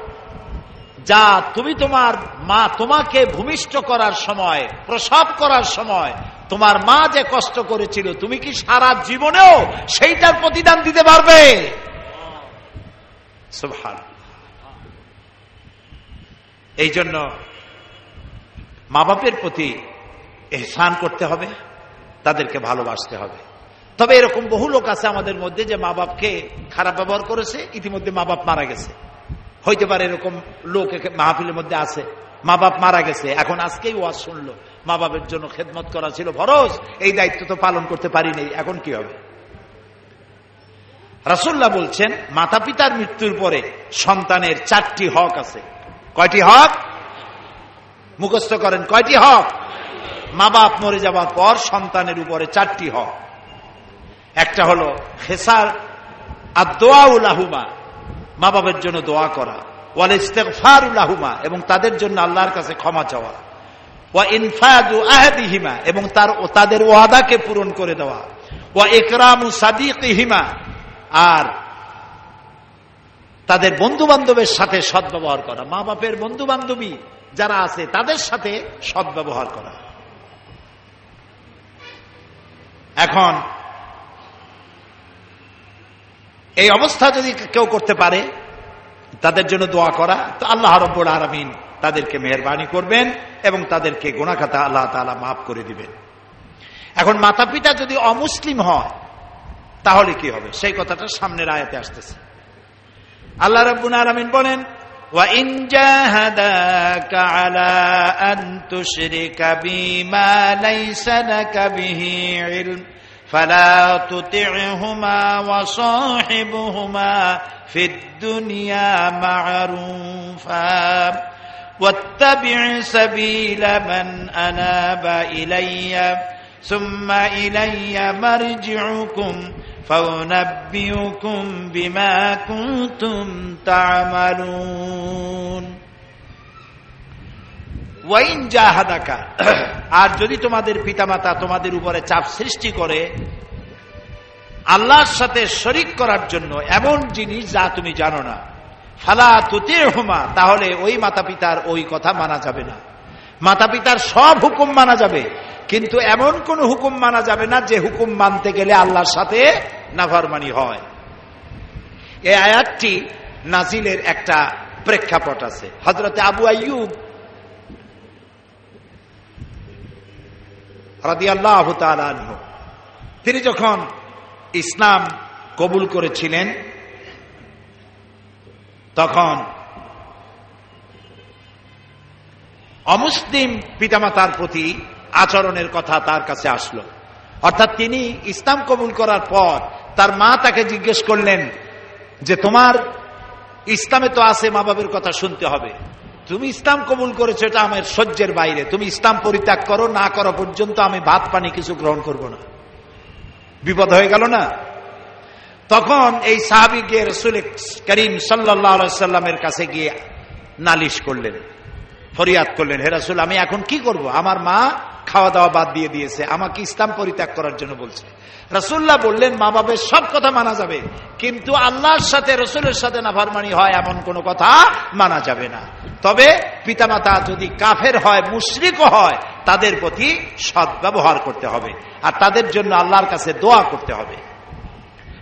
যা তুমি তোমার মা তোমাকে ভূমিষ্ঠ করার সময়, প্রসব করার সময়, তোমার মা যে কষ্ট করেছিল, তুমি কি সারা জীবনেও সেইটার প্রতিদান দিতে পারবে? এই জন্য মা বাপের প্রতি এহসান করতে হবে, তাদেরকে ভালোবাসতে হবে। তবে এরকম বহু লোক আছে আমাদের মধ্যে যে মা বাপকে খারাপ ব্যবহার করেছে, ইতিমধ্যে মা বাপ মারা গেছে। হইতে পারে এরকম লোক মাহফিলের মধ্যে আছে মা বাপ মারা গেছে, এখন আজকেই ওয়াজ শুনলো মা বাপের জন্য খেদমত করা ছিল ফরজ, এই দায়িত্ব তো পালন করতে পারিনি এখন কি হবে? রাসুল্লাহ বলছেন মাতা পিতার মৃত্যুর পরে সন্তানের চারটি হক আছে। কয়টি হক? মুখস্থ করেন, কয়টি হক? মা বাপ মরে যাওয়ার পর সন্তানের উপরে চারটি হক। একটা হলো হেসার আর দোয়া দোয়াউলাহুমা মা বাবার জন্য দোয়া করা। ওয়াল ইস্তেফারুল্লাহুমা এবং তাদের জন্য আল্লাহর কাছে ক্ষমা চাওয়া। ওয়া ইনফাদু আহাদিহিমা, এবং তার তাদের ওয়াদাকে পূরণ করে দেওয়া। ওয়া একরামু সাদিকিহিমা, আর তাদের বন্ধু বান্ধবের সাথে সদ্ব্যবহার করা। মা বাপের বন্ধু বান্ধবী যারা আছে, তাদের সাথে সদ্ব্যবহার করা। এখন, এই অবস্থা যদি কেউ করতে পারে, তাদের জন্য দোয়া করা, তো আল্লাহ রব্বুল আলমিন তাদেরকে মেহরবানি করবেন এবং তাদেরকে গোনাখাতা আল্লাহ তালা মাফ করে দিবেন। এখন মাতা পিতা যদি অমুসলিম হয়, তাহলে কি হবে? সেই কথাটা সামনের আয়াতে আসতেছে। আল্লাহ রব্বুল আলমিন বলেন وإن جاهداك على أن تشرك بي ما ليس لك به علم فلا تطعهما وصاحبهما في الدنيا معروفا واتبع سبيل من أناب إلي ثم إلي مرجعكم فأنبئكم بما كنتم تعملون ওয়াইন জাহাদাকা [COUGHS] আর যদি তোমাদের পিতামাতা তোমাদের উপরে চাপ সৃষ্টি করে আল্লাহর সাথে শরিক করার জন্য এমন জিনিস যা তুমি জানো না ফালা তুতে হুমা তাহলে ওই মাতা পিতার ওই কথা মানা যাবে না মাতা পিতার সব হুকুম মানা যাবে কিন্তু এমন কোন হুকুম মানা যাবে না যে হুকুম মানতে গেলে আল্লাহর সাথে নাফারমানি হয়। এই আয়াতটি নাজিলের একটা প্রেক্ষাপট আছে। হজরতে আবু আয়ুব তিনি যখন ইসলাম কবুল করেছিলেন, তখন অমুসলিম পিতামাতার প্রতি আচরণের কথা তার কাছে আসলো। অর্থাৎ তিনি ইসলাম কবুল করার পর তার মা তাকে জিজ্ঞেস করলেন যে, তোমার ইসলামে তো আছে মা বাবের কথা শুনতে হবে। তুমি ইসলাম কবুল করেছ, এটা আমার সহ্যের বাইরে। তুমি ইসলাম পরিত্যাগ করো, না করো পর্যন্ত আমি ভাত, পানি কিছু গ্রহণ করব না। বিপদ হয়ে গেল না? তখন এই সাহাবি গিয়ে রসুল করিম সাল্লামের কাছে গিয়ে নালিশ করলেন, ফরিয়াদ করলেন, হে রাসুল, আমি এখন কি করব? আমার মা খাওয়া দাওয়া বাদ দিয়ে দিয়েছে, আমাকে ইসলাম পরিত্যাগ করার জন্য বলছে। রসুল্লাহ বললেন, মা বাবের সব কথা মানা যাবে, কিন্তু আল্লাহর সাথে, রসুলের সাথে নাফারমানি হয় এমন কোন কথা মানা যাবে না। তবে পিতামাতা যদি কাফের হয় মুশরিক হয়, তাদের প্রতি সৎ ব্যবহার করতে হবে, আর তাদের জন্য আল্লাহর কাছে দোয়া করতে হবে।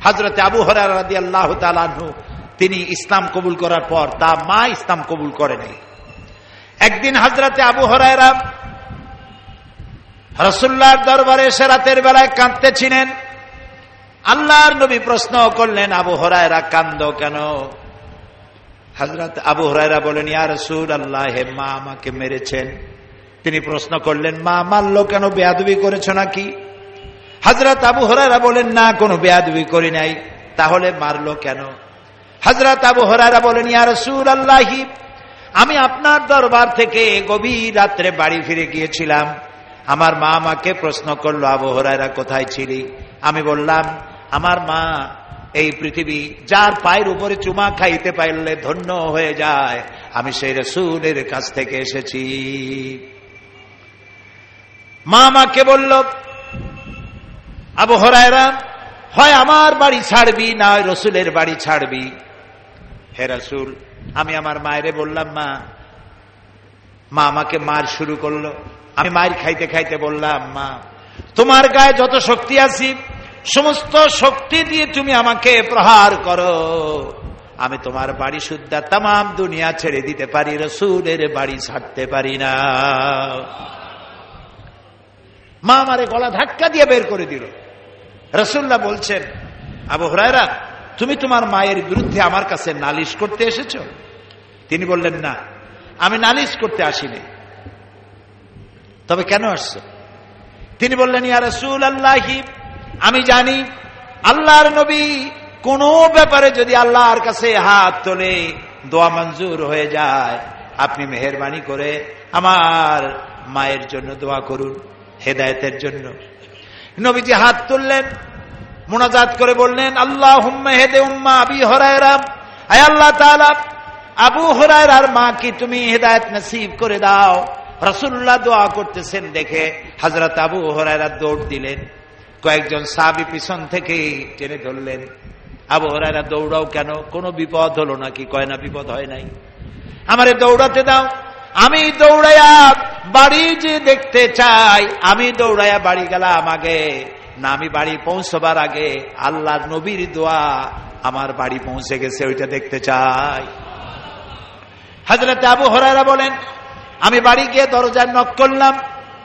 হাজরতে আবু হরারি আল্লাহ তালু তিনি ইসলাম কবুল করার পর তা মা ইসলাম কবুল করে নাই। একদিন হাজরাতে আবু হরায়রা রসুল্লার দরবারে এসে রাতের বেলায় কাঁদতেছিলেন। আল্লাহর নবী প্রশ্ন করলেন, আবু হরায়রা কান্দ কেন? হজরত আবু হরায়রা বলেন ইয়া রসুল আল্লাহ হে মা আমাকে মেরেছেন। তিনি প্রশ্ন করলেন, মা মারল কেন? বেয়াদবি করেছ নাকি? হজরত আবু হরারা বলেন না, কোনো বেয়াদবি করি নাই। তাহলে মারলো কেন? হজরত আবু হরারা বলেন ইয়া রসুল আল্লাহি আমি আপনার দরবার থেকে গভীর রাত্রে বাড়ি ফিরে গিয়েছিলাম। আমার মা আমাকে প্রশ্ন করল, আবু হরাইরা কোথায় ছিলি? আমি বললাম, আমার মা এই পৃথিবী, যার পায়ের উপরে চুমা খাইতে পারলে ধন্য হয়ে যায়। আমি সেই রসুলের কাছ থেকে এসেছি। মা আমাকে বলল, আবু হরায়রা, হয় আমার বাড়ি ছাড়বি, না রসুলের বাড়ি ছাড়বি? হে রসুল, আমি আমার মায়েরে বললাম, মা মা আমাকে মার শুরু করল। আমি মায়ের খাইতে খাইতে বললাম, মা, তোমার গায়ে যত শক্তি আছি, সমস্ত শক্তি দিয়ে তুমি আমাকে প্রহার করো। আমি তোমার বাড়ি সুদ্ধা তাম দুনিয়া ছেড়ে দিতে পারি, রসুলের বাড়ি ছাড়তে পারি না। মা আমারে গলা ধাক্কা দিয়ে বের করে দিল। রসুল্লাহ বলছেন, আবু হরায়রা, তুমি তোমার মায়ের বিরুদ্ধে আমার কাছে নালিশ করতে এসেছ? তিনি বললেন, না, আমি নালিশ করতে আসিনি। তবে কেন আসছ? তিনি বললেন, ইয়া রসুল আল্লাহি আমি জানি আল্লাহর নবী কোন ব্যাপারে যদি আল্লাহর কাছে হাত তোলে, দোয়া মঞ্জুর হয়ে যায়, আপনি মেহরবানি করে আমার মায়ের জন্য দোয়া করুন, হেদায়তের জন্য। নবীজি হাত তুললেন, মোনাজাত করে বললেন আল্লাহ হুম্মা হেদে উম্মা আবি হরায়রাম আয় আল্লাহ তাআলা, আবু হরায়রার মা কি তুমি হেদায়ত নসিব করে দাও। রসুল্লাহ দোয়া করতেছেন দেখে হজরত আবু হরায়রা দৌড় দিলেন। কয়েকজন সাবি পিছন থেকে টেনে ধরলেন। আবু হরায়রা দৌড়াও কেন? কোনো বিপদ হলো নাকি? কয়, না, বিপদ হয় নাই। আমারে দৌড়াতে দাও। আমি দৌড়াইয়া বাড়ি যে দেখতে চাই, আমি দৌড়াইয়া বাড়ি গেলাম আগে। না, আমি বাড়ি পৌঁছবার আগে আল্লাহর নবীর দোয়া আমার বাড়ি পৌঁছে গেছে, ওইটা দেখতে চাই। হাজরত আবু হরারা বলেন আমি বাড়ি গিয়ে দরজার নক করলাম,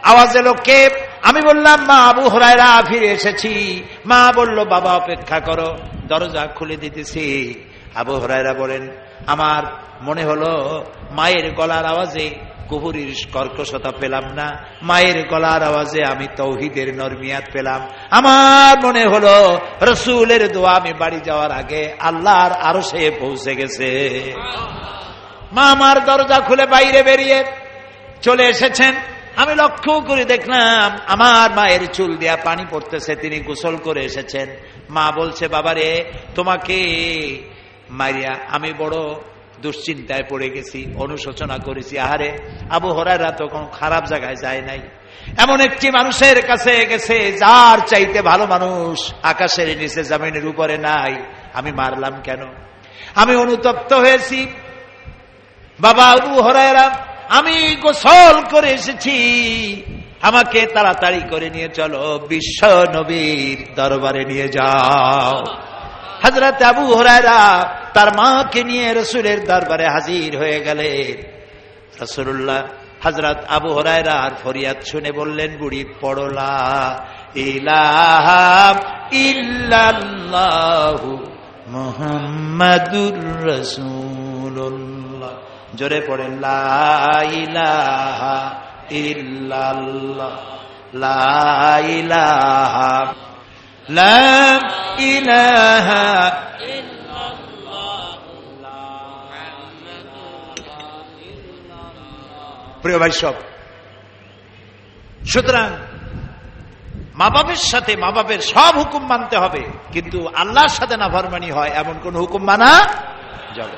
আওয়াজ এলো, কে? আমি বললাম, মা আবু হরাইরা ফিরে এসেছি। মা বলল, বাবা, অপেক্ষা করো, দরজা খুলে দিতেছি। আবু হরাইরা বলেন, আমার মনে হলো, মায়ের গলার আওয়াজে কুহুরির কর্কশতা পেলাম না। মায়ের গলার আওয়াজে আমি তৌহিদের নরমিয়াত পেলাম। আমার মনে হলো, রসুলের দোয়া আমি বাড়ি যাওয়ার আগে আল্লাহর আরও সে পৌঁছে গেছে। মা আমার দরজা খুলে বাইরে বেরিয়ে চলে এসেছেন। আমি লক্ষ্য করে দেখলাম, আমার মায়ের চুল দিয়া পানি পড়তেছে, তিনি গোসল করে এসেছেন। মা বলছে বাবারে তোমাকে মারিয়া আমি বড় দুশ্চিন্তায় পড়ে গেছি, অনুশোচনা করেছি। আহারে, আবু হরারা তো কোনো খারাপ জায়গায় যায় নাই। এমন একটি মানুষের কাছে গেছে, যার চাইতে ভালো মানুষ আকাশের নিচে জামিনের উপরে নাই। আমি মারলাম কেন? আমি অনুতপ্ত হয়েছি। বাবা আবু হরায়রা আমি গোসল করে এসেছি। আমাকে তাড়াতাড়ি করে নিয়ে চলো বিশ্ব নবীর দরবারে নিয়ে যাও। হাজরত আবু হরায়রা তার মাকে নিয়ে রসুলের দরবারে হাজির হয়ে গেলেন। রসুল্লাহ হজরত আবু হরায়রা আর ফরিয়াদ শুনে বললেন, বুড়ি পড়লা। ইলাহা ইল্লাল্লাহু মুহাম্মাদুর রাসূলুল্লাহ। জোরে পড়েন, লা ইলাহা প্রিয় ভাই সব, সুতরাং মা বাবের সাথে মা বাবের সব হুকুম মানতে হবে, কিন্তু আল্লাহর সাথে না ভরমানি হয়, এমন কোন হুকুম মানা যাবে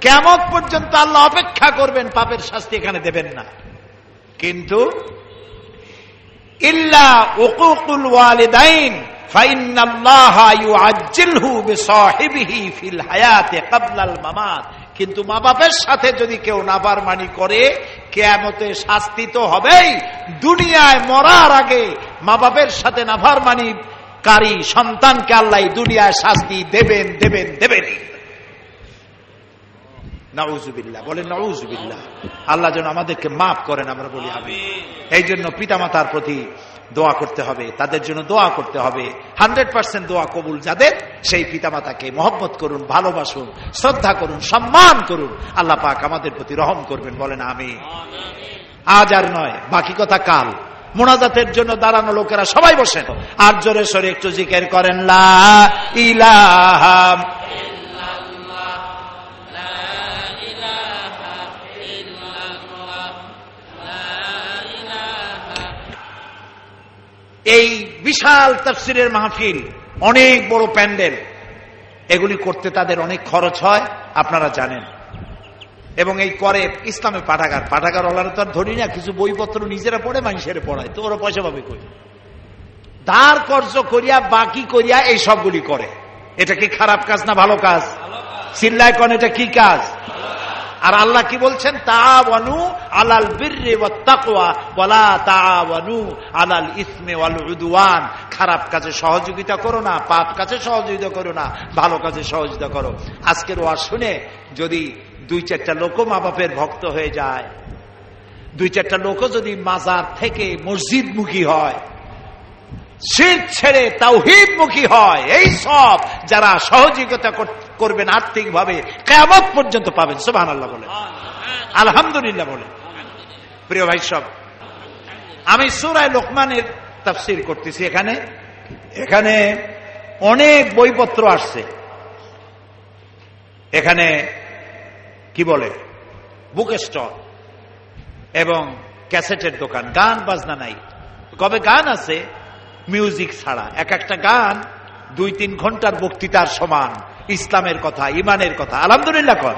কেমন পর্যন্ত আল্লাহ অপেক্ষা করবেন, পাপের শাস্তি এখানে দেবেন না। কিন্তু, ইল্লা কিন্তু মা বাপের সাথে যদি কেউ নাবারমানি করে, কেয়ামতে শাস্তি তো হবেই। দুনিয়ায় মরার আগে মা বাপের সাথে নাভারমানি কারী সন্তানকে আল্লাহ দুনিয়ায় শাস্তি দেবেন দেবেন, দেবেনই। নাউজুবিল্লাহ। আল্লাহ যেন আমাদেরকে মাফ করেন আমরা বলি আমি এই জন্য পিতামাতার প্রতি দোয়া করতে হবে তাদের জন্য দোয়া করতে হবে। হান্ড্রেড পার্সেন্ট দোয়া কবুল যাদের সেই পিতামাতাকে মহব্বত করুন ভালোবাসুন শ্রদ্ধা করুন সম্মান করুন। আল্লাহ পাক আমাদের প্রতি রহম করবেন বলেন আমি আজ আর নয় বাকি কথা কাল। মোনাজাতের জন্য দাঁড়ানো লোকেরা সবাই বসেন। আর জোরে সরে একটু জিকের করেন লা ইলাহা এই বিশাল তফসিরের মাহফিল অনেক বড় প্যান্ডেল এগুলি করতে তাদের অনেক খরচ হয় আপনারা জানেন। এবং এই করে ইসলামে পাঠাগার পাঠাগার ওলারা তো আর ধরি না কিছু বইপত্র নিজেরা পড়ে মানুষের পড়ায় তো ওরা পয়সা পাবে করি দাঁড় কর্য করিয়া বাকি করিয়া এই সবগুলি করে। এটা কি খারাপ কাজ না ভালো কাজ। চিল্লায় কন এটা কি কাজ? আর আল্লাহ কি বলছেন? তাওয়ানু আলাল বিররি ওয়াত তাকওয়া ওয়ালা তাওয়ানু আলাল ইসমি ওয়াল উদওয়ান। খারাপ কাজে সহযোগিতা করো না, পাপ কাজে সহযোগিতা করো না, ভালো কাজে সহযোগিতা করো। আজকের ওয়াজ শুনে যদি দুই চারটা লোক মা বাপের ভক্ত হয়ে যায়, দুই চারটা লোক যদি মাজার থেকে মসজিদমুখী হয় শির ছেড়ে তাওহিদ মুখী হয়। এই সব যারা সহযোগিতা করবেন আর্থিক ভাবে কেমন পর্যন্ত পাবেন সোভান আল্লাহ বলে আলহামদুলিল্লাহ বলে প্রিয় ভাই সব, আমি সুরায় লোকমানের তাফসির করতেছি এখানে। এখানে অনেক বইপত্র আসছে। এখানে কি বলে? বুক স্টল এবং ক্যাসেটের দোকান, গান বাজনা নাই। কবে গান আছে? মিউজিক ছাড়া। এক একটা গান দুই তিন ঘণ্টার বক্তৃতার সমান। ইসলামের কথা, ইমানের কথা। আলহামদুলিল্লাহ কর।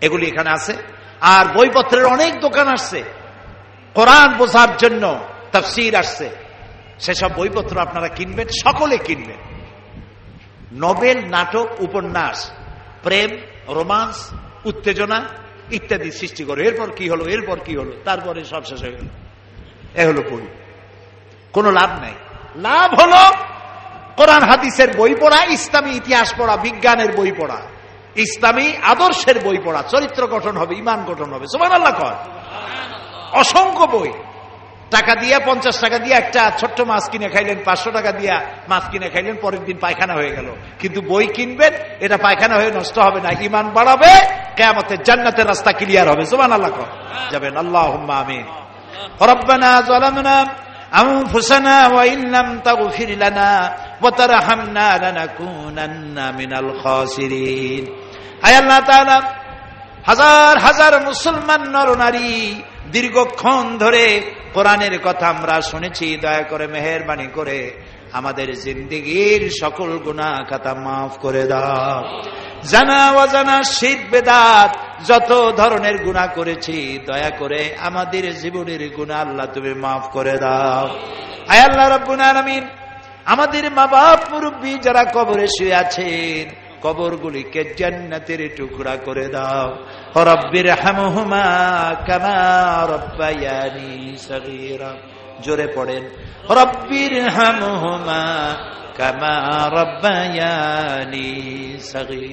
এগুলি এখানে আছে। আর বইপত্রের অনেক দোকান আসছে। কোরআন বোঝার জন্য তফসির আসছে। সেসব বইপত্র আপনারা কিনবেন, সকলে কিনবেন। নবেল, নাটক, উপন্যাস, প্রেম, রোমান্স, উত্তেজনা ইত্যাদি সৃষ্টি করে। এরপর কি হলো, এরপর কি হলো, তারপরে সব শেষ হয়ে গেল। এ হলো বই। কোনো লাভ নাই। লাভ হলো কোরআন হাদিসের বই পড়া, ইসলামী ইতিহাস পড়া, বিজ্ঞানের বই পড়া, ইসলামী আদর্শের বই পড়া, চরিত্র গঠন হবে, ইমান গঠন হবে। সোমান আল্লাহ কর। অসংখ্য বই। টাকা দিয়ে, পঞ্চাশ টাকা দিয়ে একটা ছোট্ট মাছ কিনে খাইলেন, পাঁচশো টাকা দিয়া মাছ কিনে খাইলেন, পরের দিন পায়খানা হয়ে গেল। কিন্তু বই কিনবেন, এটা পায়খানা হয়ে নষ্ট হবে না, ইমান বাড়াবে কেমতের জান্নাতের রাস্তা ক্লিয়ার হবে। সোমান আল্লাহ কর। যাবেন আল্লাহ আমিন। أنفسنا وإن لم تغفر لنا وترحمنا لنكونن من الخاسرين আয় আল্লাহ তাআলা হাজার হাজার মুসলমান নরনারী দীর্ঘক্ষণ ধরে কোরআনের কথা আমরা শুনেছি দয়া করে মেহরবানি করে আমাদের জিন্দিগির সকল গুণা খাতা মাফ করে দাও জানা অজানা শীত বেদাত, যত ধরনের গুণা করেছি, দয়া করে আমাদের জীবনের গুণা আল্লাহ তুমি মাফ করে দাও। আয় আল্লাহ রব্বুল আমাদের মা বাপ মুরব্বী যারা কবরে শুয়ে আছেন, কবরগুলিকে জান্নাতের টুকরা করে দাও। রব্বির হামহুমা কামা রব্বায়ানি সগীরা। জোরে পড়েন। রব্বির হামহুমা কামা রব্বায়ানি সগীরা।